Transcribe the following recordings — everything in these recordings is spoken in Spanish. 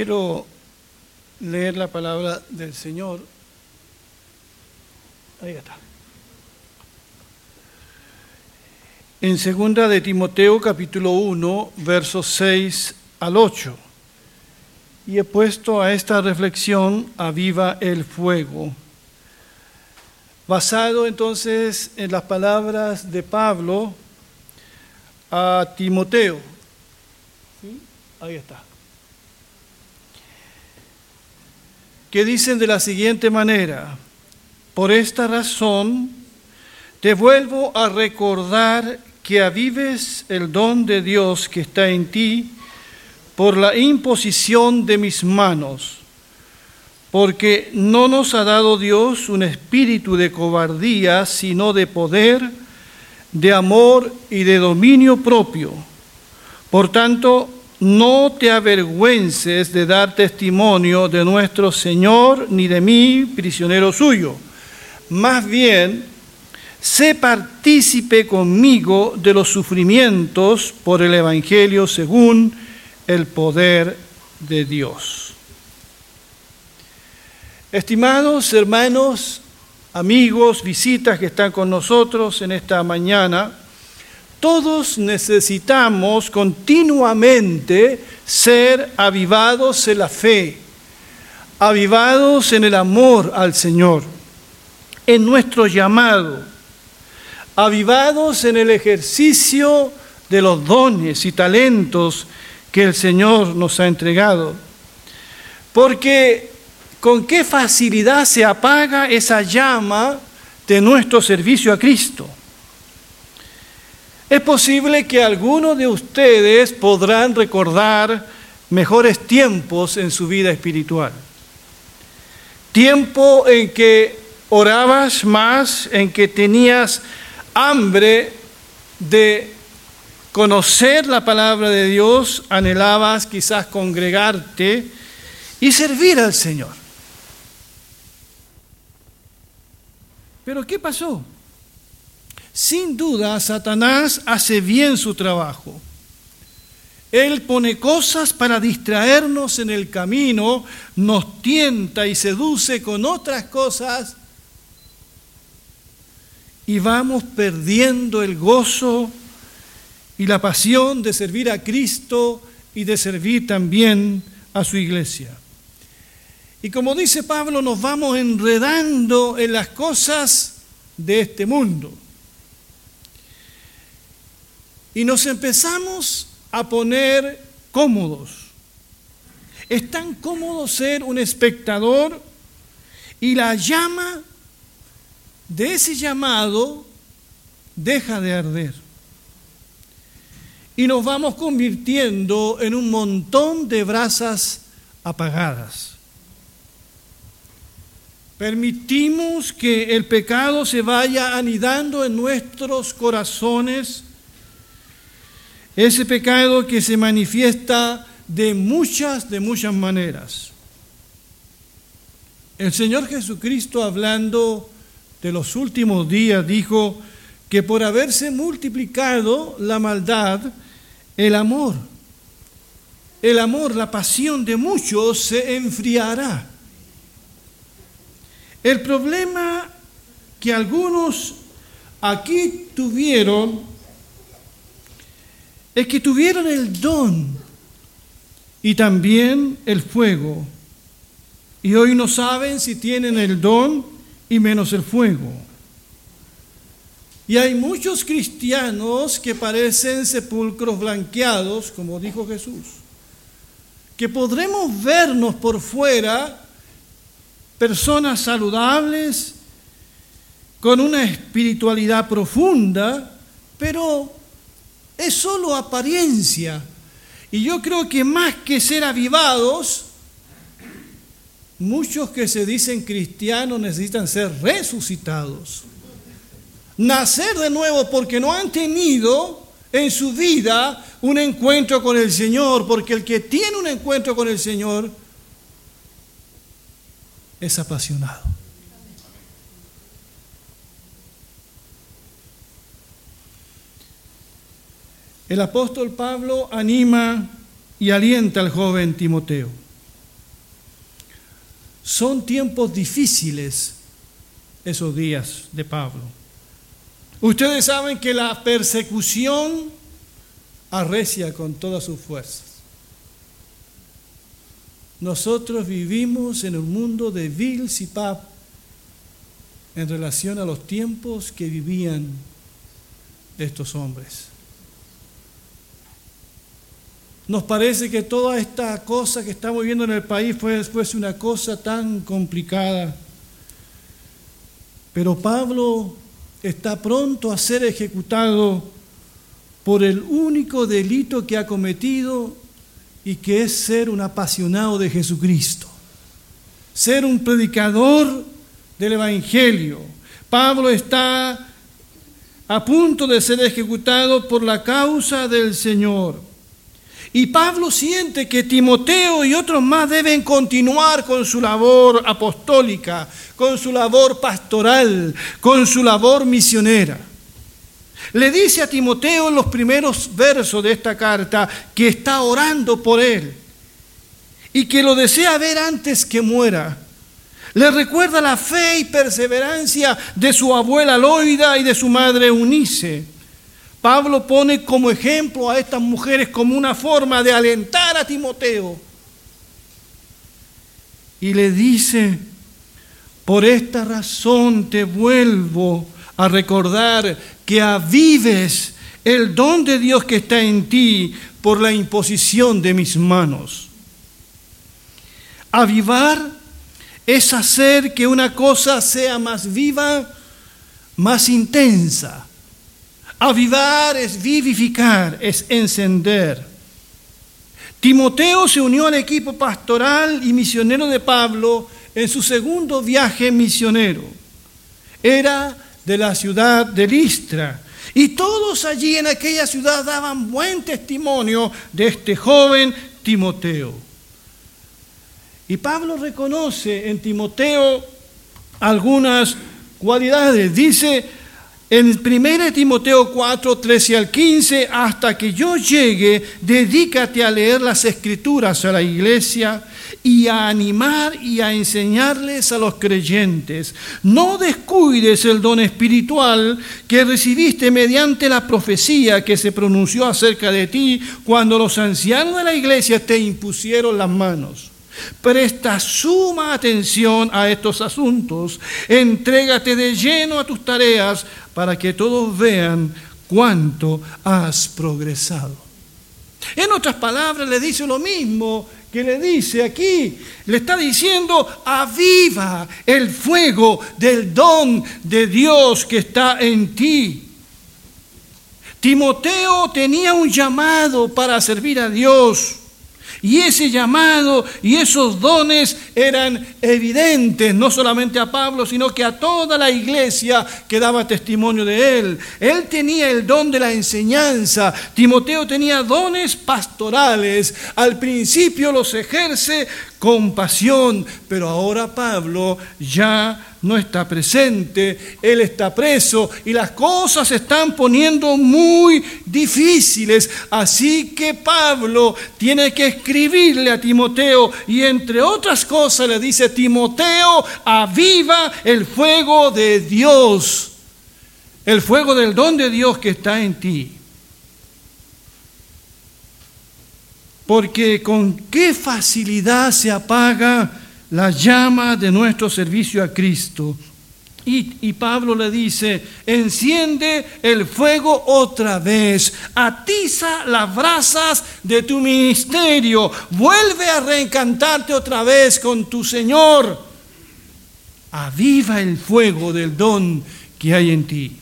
Quiero leer la palabra del Señor. Ahí está. En segunda de Timoteo capítulo 1, versos 6 al 8. Y he puesto a esta reflexión aviva el fuego. Basado entonces en las palabras de Pablo a Timoteo. Ahí está. Que dicen de la siguiente manera, por esta razón te vuelvo a recordar que avives el don de Dios que está en ti por la imposición de mis manos, porque no nos ha dado Dios un espíritu de cobardía, sino de poder, de amor y de dominio propio. Por tanto, no te avergüences de dar testimonio de nuestro Señor ni de mí, prisionero suyo. Más bien, sé partícipe conmigo de los sufrimientos por el Evangelio según el poder de Dios. Estimados hermanos, amigos, visitas que están con nosotros en esta mañana, todos necesitamos continuamente ser avivados en la fe, avivados en el amor al Señor, en nuestro llamado, avivados en el ejercicio de los dones y talentos que el Señor nos ha entregado. Porque con qué facilidad se apaga esa llama de nuestro servicio a Cristo. Es posible que algunos de ustedes podrán recordar mejores tiempos en su vida espiritual. Tiempo en que orabas más, en que tenías hambre de conocer la palabra de Dios, anhelabas quizás congregarte y servir al Señor. Pero ¿qué pasó? Sin duda, Satanás hace bien su trabajo. Él pone cosas para distraernos en el camino, nos tienta y seduce con otras cosas y vamos perdiendo el gozo y la pasión de servir a Cristo y de servir también a su iglesia. Y como dice Pablo, nos vamos enredando en las cosas de este mundo. Y nos empezamos a poner cómodos. Es tan cómodo ser un espectador y la llama de ese llamado deja de arder. Y nos vamos convirtiendo en un montón de brasas apagadas. Permitimos que el pecado se vaya anidando en nuestros corazones ese pecado que se manifiesta de muchas, de muchas maneras. El Señor Jesucristo hablando de los últimos días dijo que por haberse multiplicado la maldad, el amor, el amor, la pasión de muchos se enfriará. El problema que algunos aquí tuvieron es que tuvieron el don y también el fuego. Y hoy no saben si tienen el don y menos el fuego. Y hay muchos cristianos que parecen sepulcros blanqueados, como dijo Jesús, que podremos vernos por fuera personas saludables, con una espiritualidad profunda, pero es solo apariencia. Y yo creo que más que ser avivados, muchos que se dicen cristianos necesitan ser resucitados. Nacer de nuevo porque no han tenido en su vida un encuentro con el Señor, porque el que tiene un encuentro con el Señor es apasionado. El apóstol Pablo anima y alienta al joven Timoteo. Son tiempos difíciles esos días de Pablo. Ustedes saben que la persecución arrecia con todas sus fuerzas. Nosotros vivimos en un mundo de vil pap en relación a los tiempos que vivían estos hombres. Nos parece que toda esta cosa que estamos viendo en el país fue, fuese una cosa tan complicada. Pero Pablo está pronto a ser ejecutado por el único delito que ha cometido y que es ser un apasionado de Jesucristo, ser un predicador del Evangelio. Pablo está a punto de ser ejecutado por la causa del Señor. Y Pablo siente que Timoteo y otros más deben continuar con su labor apostólica, con su labor pastoral, con su labor misionera. Le dice a Timoteo en los primeros versos de esta carta que está orando por él y que lo desea ver antes que muera. Le recuerda la fe y perseverancia de su abuela Loida y de su madre Eunice. Pablo pone como ejemplo a estas mujeres como una forma de alentar a Timoteo. Y le dice, por esta razón te vuelvo a recordar que avives el don de Dios que está en ti por la imposición de mis manos. Avivar es hacer que una cosa sea más viva, más intensa. Avivar es vivificar, es encender. Timoteo se unió al equipo pastoral y misionero de Pablo en su segundo viaje misionero. Era de la ciudad de Listra. Y todos allí en aquella ciudad daban buen testimonio de este joven Timoteo. Y Pablo reconoce en Timoteo algunas cualidades. Dice en 1 Timoteo 4, 13 al 15, hasta que yo llegue, dedícate a leer las escrituras a la iglesia y a animar y a enseñarles a los creyentes. No descuides el don espiritual que recibiste mediante la profecía que se pronunció acerca de ti cuando los ancianos de la iglesia te impusieron las manos. Presta suma atención a estos asuntos. Entrégate de lleno a tus tareas para que todos vean cuánto has progresado. En otras palabras, le dice lo mismo que le dice aquí. Le está diciendo, aviva el fuego del don de Dios que está en ti. Timoteo tenía un llamado para servir a Dios. Y ese llamado y esos dones eran evidentes, no solamente a Pablo, sino que a toda la iglesia que daba testimonio de él. Él tenía el don de la enseñanza, Timoteo tenía dones pastorales, al principio los ejerce con pasión, pero ahora Pablo ya no está presente, él está preso y las cosas se están poniendo muy difíciles. Así que Pablo tiene que escribirle a Timoteo y entre otras cosas le dice, Timoteo, aviva el fuego de Dios, el fuego del don de Dios que está en ti. Porque con qué facilidad se apaga la llama de nuestro servicio a Cristo. Y, Pablo le dice, enciende el fuego otra vez, atiza las brasas de tu ministerio, vuelve a reencantarte otra vez con tu Señor, aviva el fuego del don que hay en ti.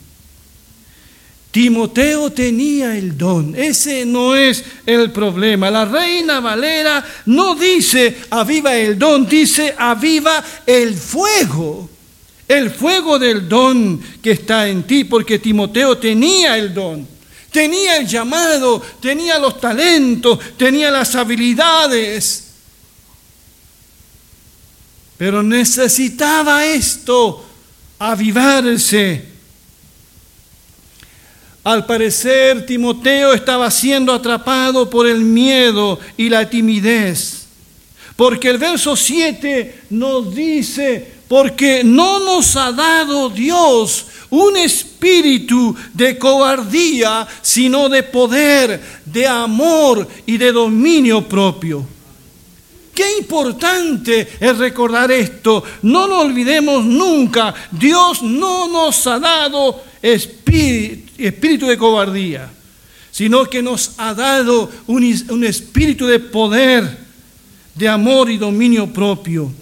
Timoteo tenía el don, ese no es el problema. La reina Valera no dice aviva el don, dice aviva el fuego, el fuego del don que está en ti, porque Timoteo tenía el don, tenía el llamado, tenía los talentos, tenía las habilidades, pero necesitaba esto, avivarse al parecer, Timoteo estaba siendo atrapado por el miedo y la timidez. Porque el verso 7 nos dice, porque no nos ha dado Dios un espíritu de cobardía, sino de poder, de amor y de dominio propio. Qué importante es recordar esto. No lo olvidemos nunca. Dios no nos ha dado espíritu, de cobardía, sino que nos ha dado un, espíritu de poder, de amor y dominio propio.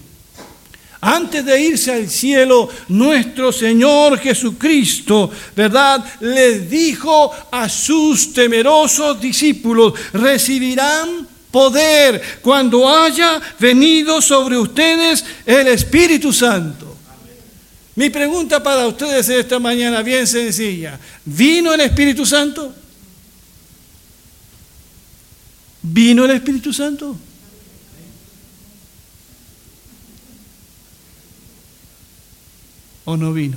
Antes de irse al cielo, nuestro Señor Jesucristo, ¿verdad? Les dijo a sus temerosos discípulos, recibirán poder cuando haya venido sobre ustedes el Espíritu Santo. Mi pregunta para ustedes esta mañana bien sencilla. ¿Vino el Espíritu Santo? ¿Vino el Espíritu Santo? o no vino?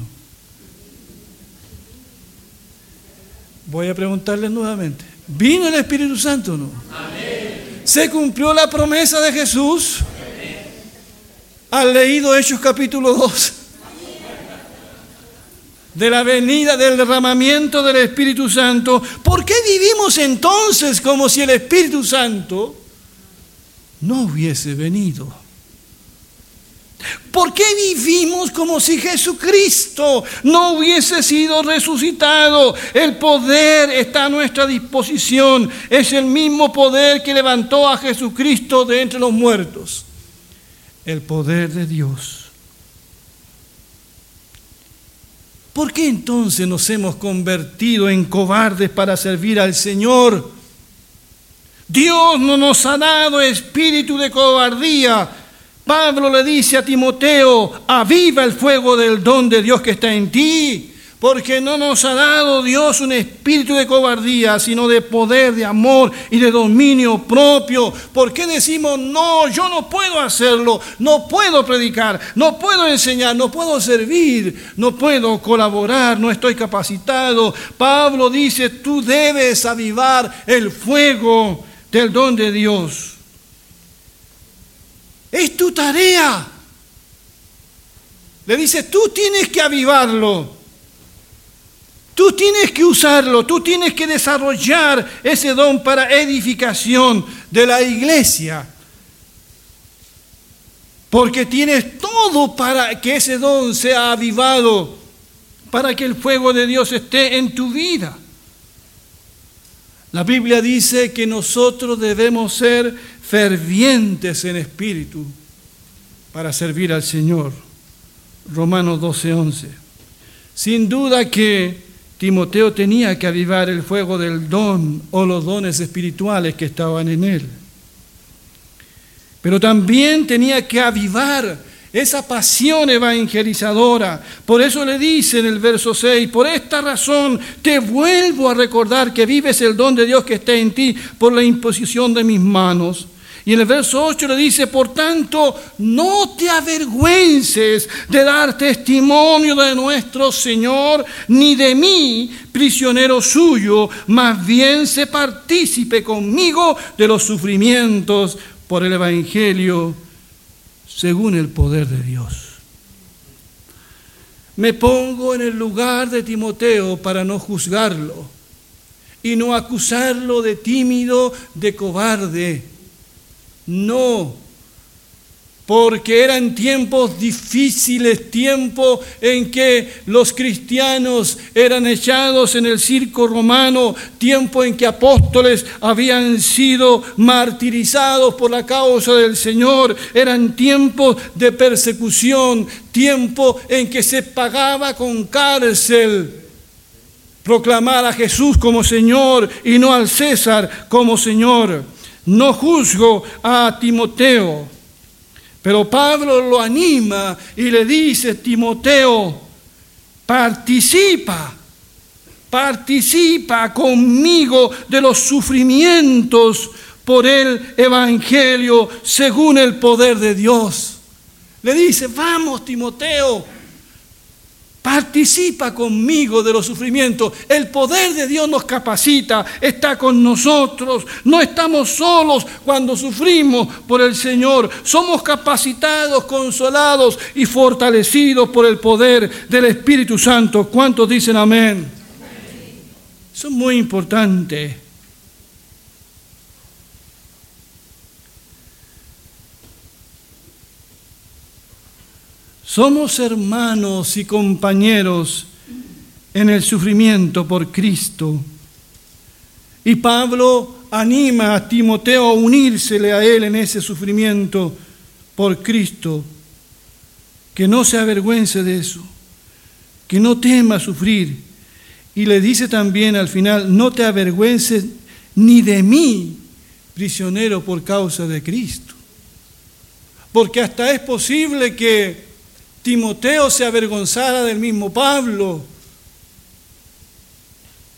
Voy a preguntarles nuevamente. ¿Vino el Espíritu Santo o no? ¿Se cumplió la promesa de Jesús? ¿Han leído Hechos capítulo 2? De la venida del derramamiento del Espíritu Santo. ¿Por qué vivimos entonces como si el Espíritu Santo no hubiese venido? ¿Por qué vivimos como si Jesucristo no hubiese sido resucitado? El poder está a nuestra disposición. Es el mismo poder que levantó a Jesucristo de entre los muertos. El poder de Dios. ¿Por qué entonces nos hemos convertido en cobardes para servir al Señor? Dios no nos ha dado espíritu de cobardía, Pablo le dice a Timoteo, aviva el fuego del don de Dios que está en ti, porque no nos ha dado Dios un espíritu de cobardía, sino de poder, de amor y de dominio propio. ¿Por qué decimos, no, yo no puedo hacerlo, no puedo predicar, no puedo enseñar, no puedo servir, no puedo colaborar, no estoy capacitado? Pablo dice, tú debes avivar el fuego del don de Dios. Es tu tarea. Le dice, tú tienes que avivarlo. Tú tienes que usarlo, tú tienes que desarrollar ese don para edificación de la iglesia. Porque tienes todo para que ese don sea avivado, para que el fuego de Dios esté en tu vida. La Biblia dice que nosotros debemos ser fervientes en espíritu para servir al Señor. Romanos 12:11. Sin duda que Timoteo tenía que avivar el fuego del don o los dones espirituales que estaban en él. Pero también tenía que avivar esa pasión evangelizadora. Por eso le dice en el verso 6, por esta razón te vuelvo a recordar que vives el don de Dios que está en ti por la imposición de mis manos. Y en el verso 8 le dice, por tanto, no te avergüences de dar testimonio de nuestro Señor, ni de mí, prisionero suyo, más bien se partícipe conmigo de los sufrimientos por el Evangelio según el poder de Dios. Me pongo en el lugar de Timoteo para no juzgarlo y no acusarlo de tímido, de cobarde. No, porque eran tiempos difíciles, tiempos en que los cristianos eran echados en el circo romano, tiempo en que apóstoles habían sido martirizados por la causa del Señor, eran tiempos de persecución, tiempo en que se pagaba con cárcel proclamar a Jesús como Señor y no al César como Señor. No juzgo a Timoteo pero Pablo lo anima y le dice, Timoteo, participa, participa conmigo de los sufrimientos por el Evangelio según el poder de Dios. Le dice, vamos Timoteo, Participa conmigo de los sufrimientos. El poder de Dios nos capacita, está con nosotros. No estamos solos cuando sufrimos por el Señor. Somos capacitados, consolados y fortalecidos por el poder del Espíritu Santo. ¿Cuántos dicen amén? Eso es muy importante. Somos hermanos y compañeros en el sufrimiento por Cristo. Y Pablo anima a Timoteo a unírsele a él en ese sufrimiento por Cristo. Que no se avergüence de eso, que no tema sufrir. Y le dice también al final, no te avergüences ni de mí, prisionero por causa de Cristo. Porque hasta es posible que Timoteo se avergonzara del mismo Pablo.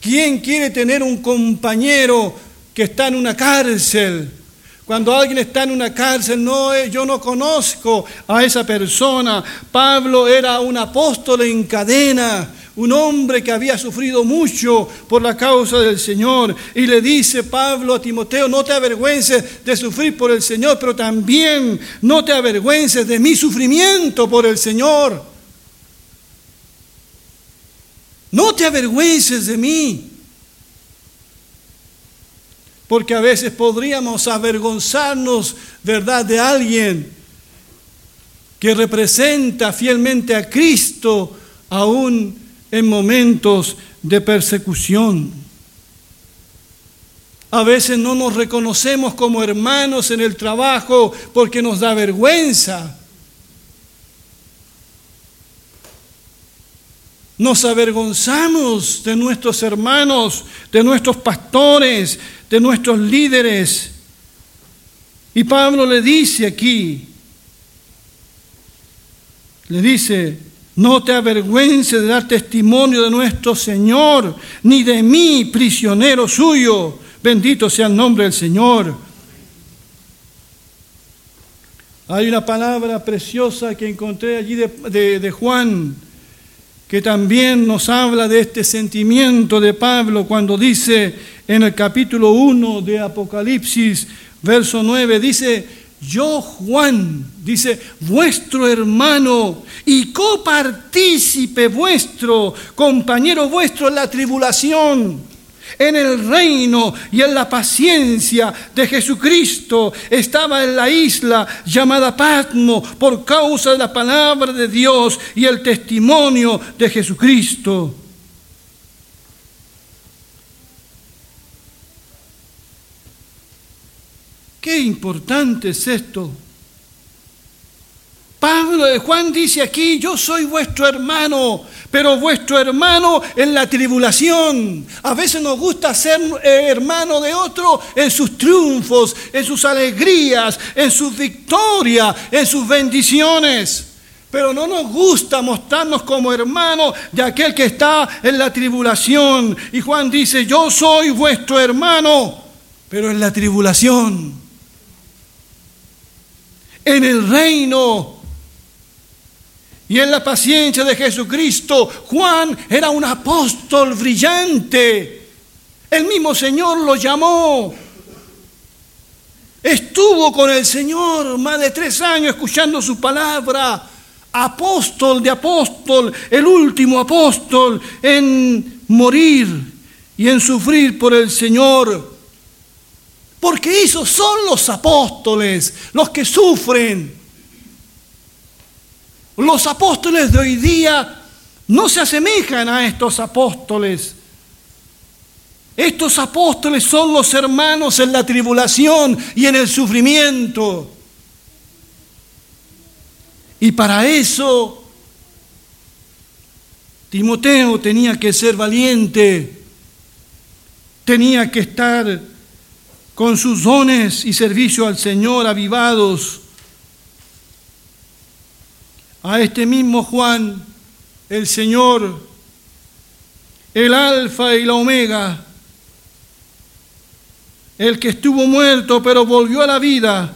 ¿Quién quiere tener un compañero que está en una cárcel? Cuando alguien está en una cárcel, no, yo no conozco a esa persona. Pablo era un apóstol en cadena un hombre que había sufrido mucho por la causa del Señor. Y le dice Pablo a Timoteo, no te avergüences de sufrir por el Señor, pero también no te avergüences de mi sufrimiento por el Señor. No te avergüences de mí. Porque a veces podríamos avergonzarnos, ¿verdad?, de alguien que representa fielmente a Cristo, aún en momentos de persecución. A veces no nos reconocemos como hermanos en el trabajo porque nos da vergüenza. Nos avergonzamos de nuestros hermanos, de nuestros pastores, de nuestros líderes. Y Pablo le dice aquí, le dice, no te avergüences de dar testimonio de nuestro Señor, ni de mí, prisionero suyo. Bendito sea el nombre del Señor. Hay una palabra preciosa que encontré allí de, Juan, que también nos habla de este sentimiento de Pablo cuando dice en el capítulo 1 de Apocalipsis, verso 9, dice, yo Juan, dice, vuestro hermano y copartícipe vuestro, compañero vuestro en la tribulación, en el reino y en la paciencia de Jesucristo, estaba en la isla llamada Patmo por causa de la palabra de Dios y el testimonio de Jesucristo. Qué importante es esto. Pablo de Juan dice aquí, yo soy vuestro hermano, pero vuestro hermano en la tribulación. A veces nos gusta ser eh, hermano de otro en sus triunfos, en sus alegrías, en sus victorias, en sus bendiciones. Pero no nos gusta mostrarnos como hermanos de aquel que está en la tribulación. Y Juan dice, yo soy vuestro hermano, pero en la tribulación en el reino y en la paciencia de Jesucristo. Juan era un apóstol brillante. El mismo Señor lo llamó. Estuvo con el Señor más de tres años escuchando su palabra. Apóstol de apóstol, el último apóstol en morir y en sufrir por el Señor. Porque esos son los apóstoles, los que sufren. Los apóstoles de hoy día no se asemejan a estos apóstoles. Estos apóstoles son los hermanos en la tribulación y en el sufrimiento. Y para eso Timoteo tenía que ser valiente, tenía que estar con sus dones y servicio al Señor avivados. A este mismo Juan, el Señor, el alfa y la omega, el que estuvo muerto pero volvió a la vida,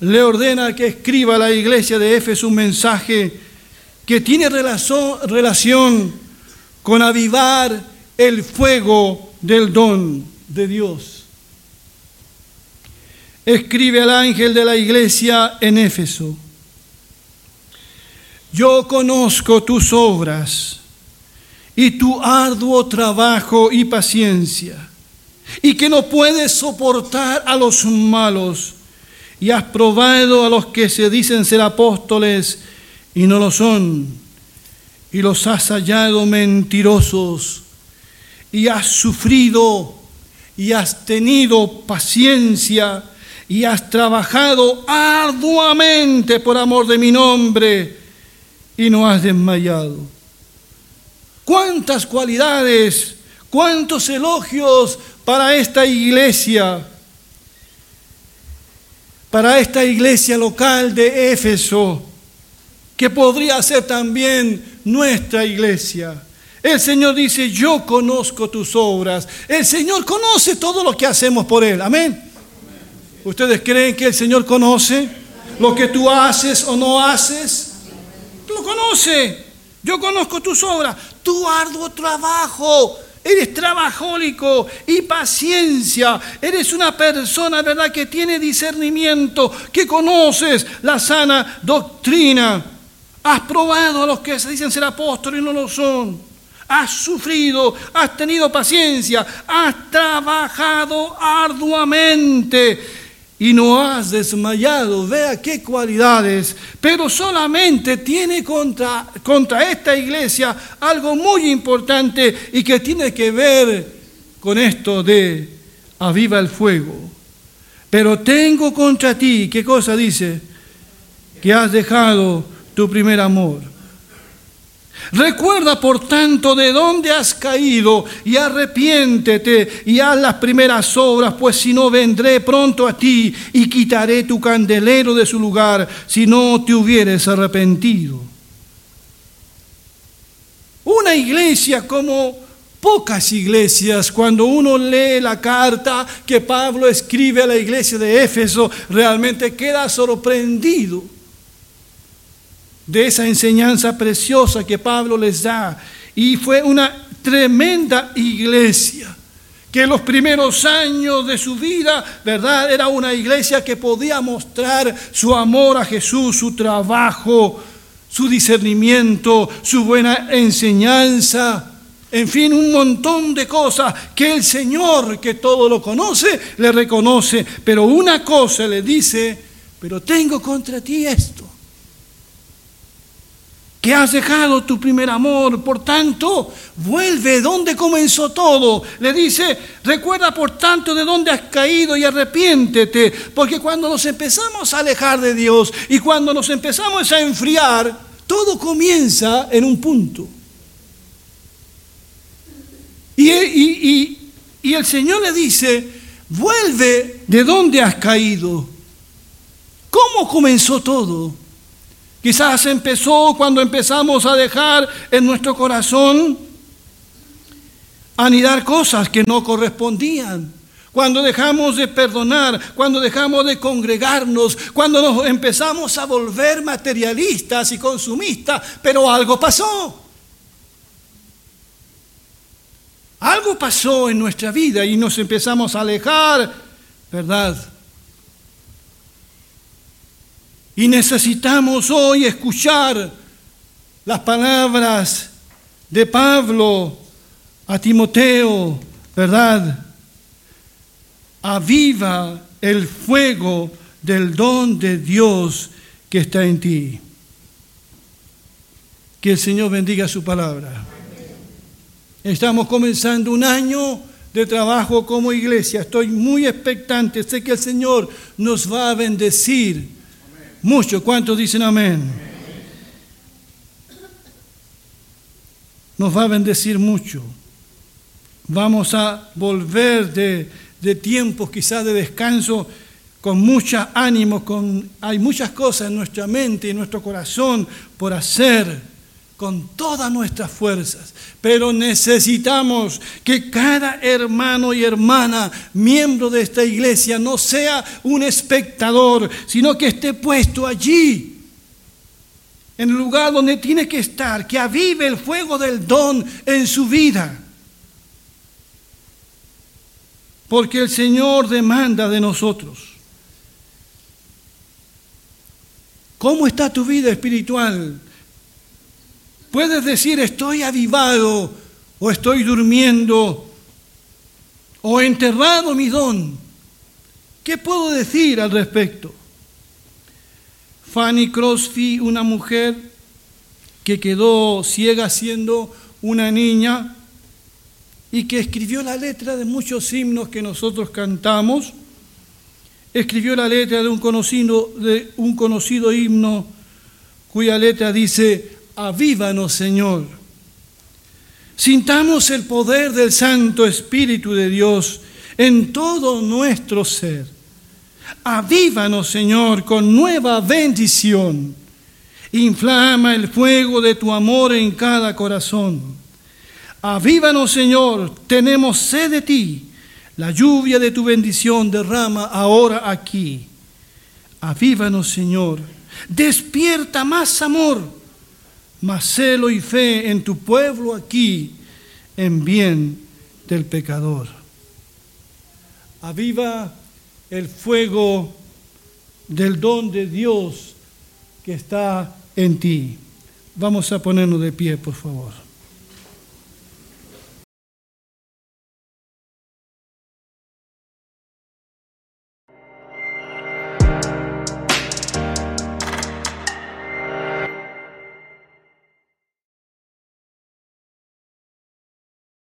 le ordena que escriba a la iglesia de Éfeso un mensaje que tiene relación con avivar el fuego del don de Dios. Escribe al ángel de la iglesia en Éfeso, yo conozco tus obras y tu arduo trabajo y paciencia, y que no puedes soportar a los malos, y has probado a los que se dicen ser apóstoles y no lo son, y los has hallado mentirosos, y has sufrido y has tenido paciencia y has trabajado arduamente por amor de mi nombre y no has desmayado. ¿Cuántas cualidades, cuántos elogios para esta iglesia? Para esta iglesia local de Éfeso, que podría ser también nuestra iglesia. El Señor dice, yo conozco tus obras. El Señor conoce todo lo que hacemos por Él. Amén. ¿Ustedes creen que el Señor conoce lo que tú haces o no haces? Lo conoce. Yo conozco tus obras, tu arduo trabajo. Eres trabajólico y paciencia. Eres una persona, ¿verdad?, que tiene discernimiento, que conoces la sana doctrina. Has probado a los que se dicen ser apóstoles y no lo son has sufrido, has tenido paciencia, has trabajado arduamente y no has desmayado. Vea qué cualidades. Pero solamente tiene contra, contra esta iglesia algo muy importante y que tiene que ver con esto de aviva el fuego. Pero tengo contra ti, ¿qué cosa dice? Que has dejado tu primer amor. Recuerda, por tanto, de dónde has caído y arrepiéntete y haz las primeras obras, pues si no vendré pronto a ti y quitaré tu candelero de su lugar si no te hubieres arrepentido. Una iglesia como pocas iglesias, cuando uno lee la carta que Pablo escribe a la iglesia de Éfeso, realmente queda sorprendido de esa enseñanza preciosa que Pablo les da. Y fue una tremenda iglesia que en los primeros años de su vida, ¿verdad? Era una iglesia que podía mostrar su amor a Jesús, su trabajo, su discernimiento, su buena enseñanza. En fin, un montón de cosas que el Señor, que todo lo conoce, le reconoce. Pero una cosa le dice, pero tengo contra ti esto que has dejado tu primer amor, por tanto, vuelve donde comenzó todo. Le dice, recuerda por tanto de dónde has caído y arrepiéntete, porque cuando nos empezamos a alejar de Dios y cuando nos empezamos a enfriar, todo comienza en un punto. Y, y, el Señor le dice, vuelve de donde has caído. ¿Cómo comenzó todo? Quizás empezó cuando empezamos a dejar en nuestro corazón anidar cosas que no correspondían. Cuando dejamos de perdonar, cuando dejamos de congregarnos, cuando nos empezamos a volver materialistas y consumistas, pero algo pasó. Algo pasó en nuestra vida y nos empezamos a alejar, ¿verdad? Y necesitamos hoy escuchar las palabras de Pablo a Timoteo, ¿verdad? Aviva el fuego del don de Dios que está en ti. Que el Señor bendiga su palabra. Estamos comenzando un año de trabajo como iglesia. Estoy muy expectante. Sé que el Señor nos va a bendecir mucho. ¿Cuántos dicen amén? Nos va a bendecir mucho. Vamos a volver de, de tiempos quizás de descanso con mucho ánimo, con, hay muchas cosas en nuestra mente y en nuestro corazón por hacer con todas nuestras fuerzas, pero necesitamos que cada hermano y hermana, miembro de esta iglesia, no sea un espectador, sino que esté puesto allí en el lugar donde tiene que estar, que avive el fuego del don en su vida. Porque el Señor demanda de nosotros. ¿Cómo está tu vida espiritual? Puedes decir estoy avivado o estoy durmiendo o enterrado mi don. ¿Qué puedo decir al respecto? Fanny Crosby, una mujer que quedó ciega siendo una niña y que escribió la letra de muchos himnos que nosotros cantamos, escribió la letra de un conocido, de un conocido himno cuya letra dice, avívanos Señor. Sintamos el poder del Santo Espíritu de Dios en todo nuestro ser. Avívanos, Señor, con nueva bendición. Inflama el fuego de tu amor en cada corazón. Avívanos, Señor, tenemos sed de ti. La lluvia de tu bendición derrama ahora aquí. Avívanos, Señor. Despierta más amor, más celo y fe en tu pueblo aquí, en bien del pecador. Aviva el fuego del don de Dios que está en ti. Vamos a ponernos de pie, por favor.